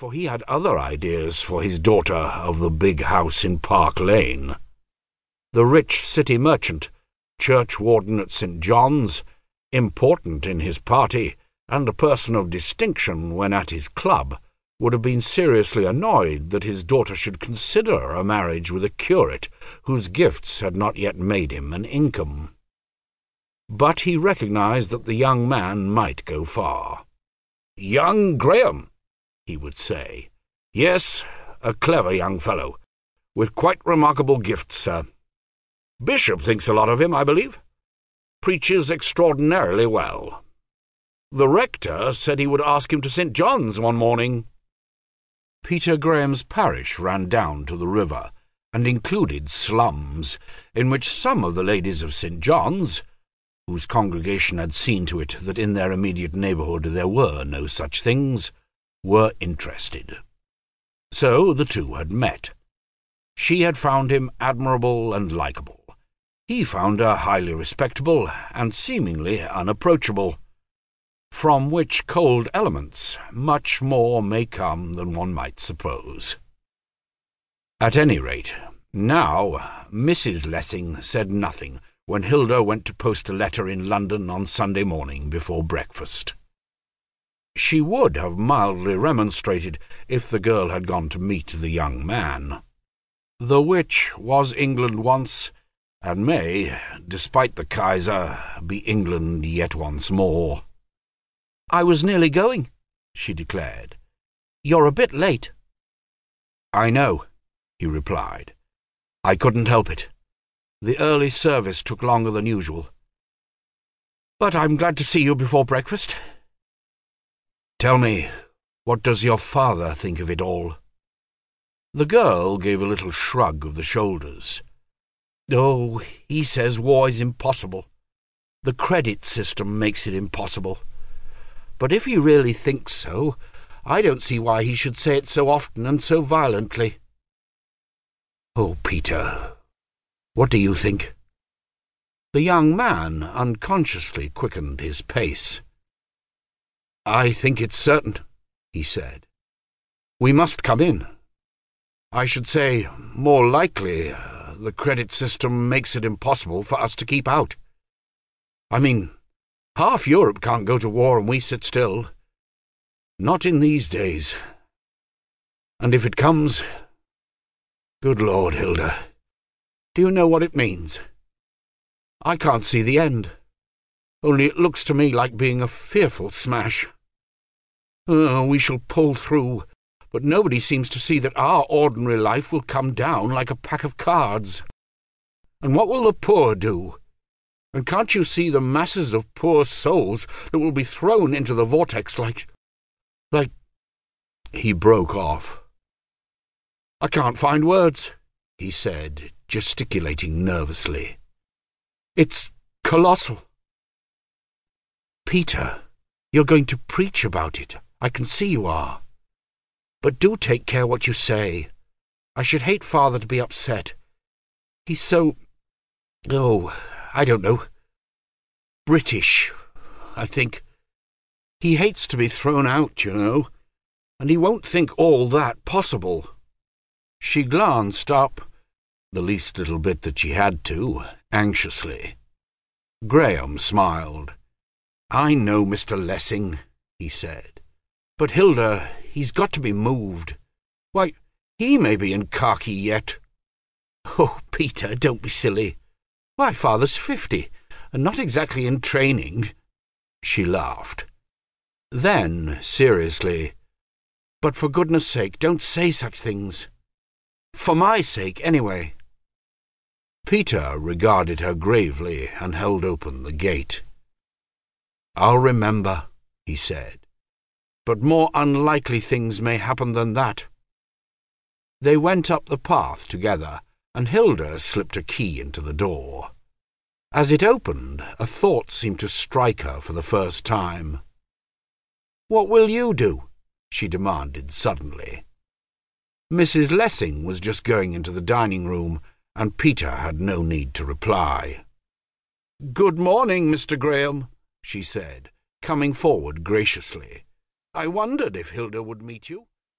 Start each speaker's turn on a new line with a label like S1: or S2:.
S1: for he had other ideas for his daughter of the big house in Park Lane. The rich city merchant, churchwarden at St. John's, important in his party, and a person of distinction when at his club, would have been seriously annoyed that his daughter should consider a marriage with a curate whose gifts had not yet made him an income. But he recognized that the young man might go far. Young Graham, he would say. Yes, a clever young fellow, with quite remarkable gifts, sir. Bishop thinks a lot of him, I believe. Preaches extraordinarily well. The rector said he would ask him to St. John's one morning. Peter Graham's parish ran down to the river, and included slums, in which some of the ladies of St. John's, whose congregation had seen to it that in their immediate neighbourhood there were no such things, were interested. So the two had met. She had found him admirable and likeable. He found her highly respectable and seemingly unapproachable from which cold elements much more may come than one might suppose. At any rate, now Mrs. Lessing said nothing when Hilda went to post a letter in London on Sunday morning before breakfast. She would have mildly remonstrated if the girl had gone to meet the young man. The which was England once, and may, despite the Kaiser, be England yet once more.
S2: I was nearly going, she declared. You're a bit late.
S1: I know, he replied. I couldn't help it. The early service took longer than usual. But I'm glad to see you before breakfast. Tell me, what does your father think of it all? The girl gave a little shrug of the shoulders. Oh, he says war is impossible. The credit system makes it impossible. But if he really thinks so, I don't see why he should say it so often and so violently. Oh, Peter, what do you think? The young man unconsciously quickened his pace. I think it's certain, he said. We must come in. I should say, more likely, uh, the credit system makes it impossible for us to keep out. I mean, Half Europe can't go to war and we sit still. Not in these days. And if it comes... Good Lord, Hilda, do you know what it means? I can't see the end. Only it looks to me like being a fearful smash. Oh, we shall pull through, but nobody seems to see that our ordinary life will come down like a pack of cards. And what will the poor do? And can't you see the masses of poor souls that will be thrown into the vortex like... like... He broke off. I can't find words, he said, gesticulating nervously. It's colossal. Peter, you're going to preach about it. I can see you are. But do take care what you say. I should hate father to be upset. He's so... Oh, I don't know, British, I think. He hates to be thrown out, you know, and he won't think all that possible. She glanced up, the least little bit that she had to, anxiously. Graham smiled. I know Mr. Lessing, he said. But Hilda, he's got to be moved. Why, he may be in khaki yet. Oh, Peter, don't be silly. Why, father's fifty, and not exactly in training. She laughed. Then, seriously, but for goodness sake, don't say such things. For my sake, anyway. Peter regarded her gravely and held open the gate. I'll remember, he said. But more unlikely things may happen than that. They went up the path together and Hilda slipped a key into the door. As it opened, a thought seemed to strike her for the first time. What will you do? she demanded suddenly. Mrs. Lessing was just going into the dining room, and Peter had no need to reply. Good morning, Mr. Graham, she said, coming forward graciously. I wondered if Hilda would meet you.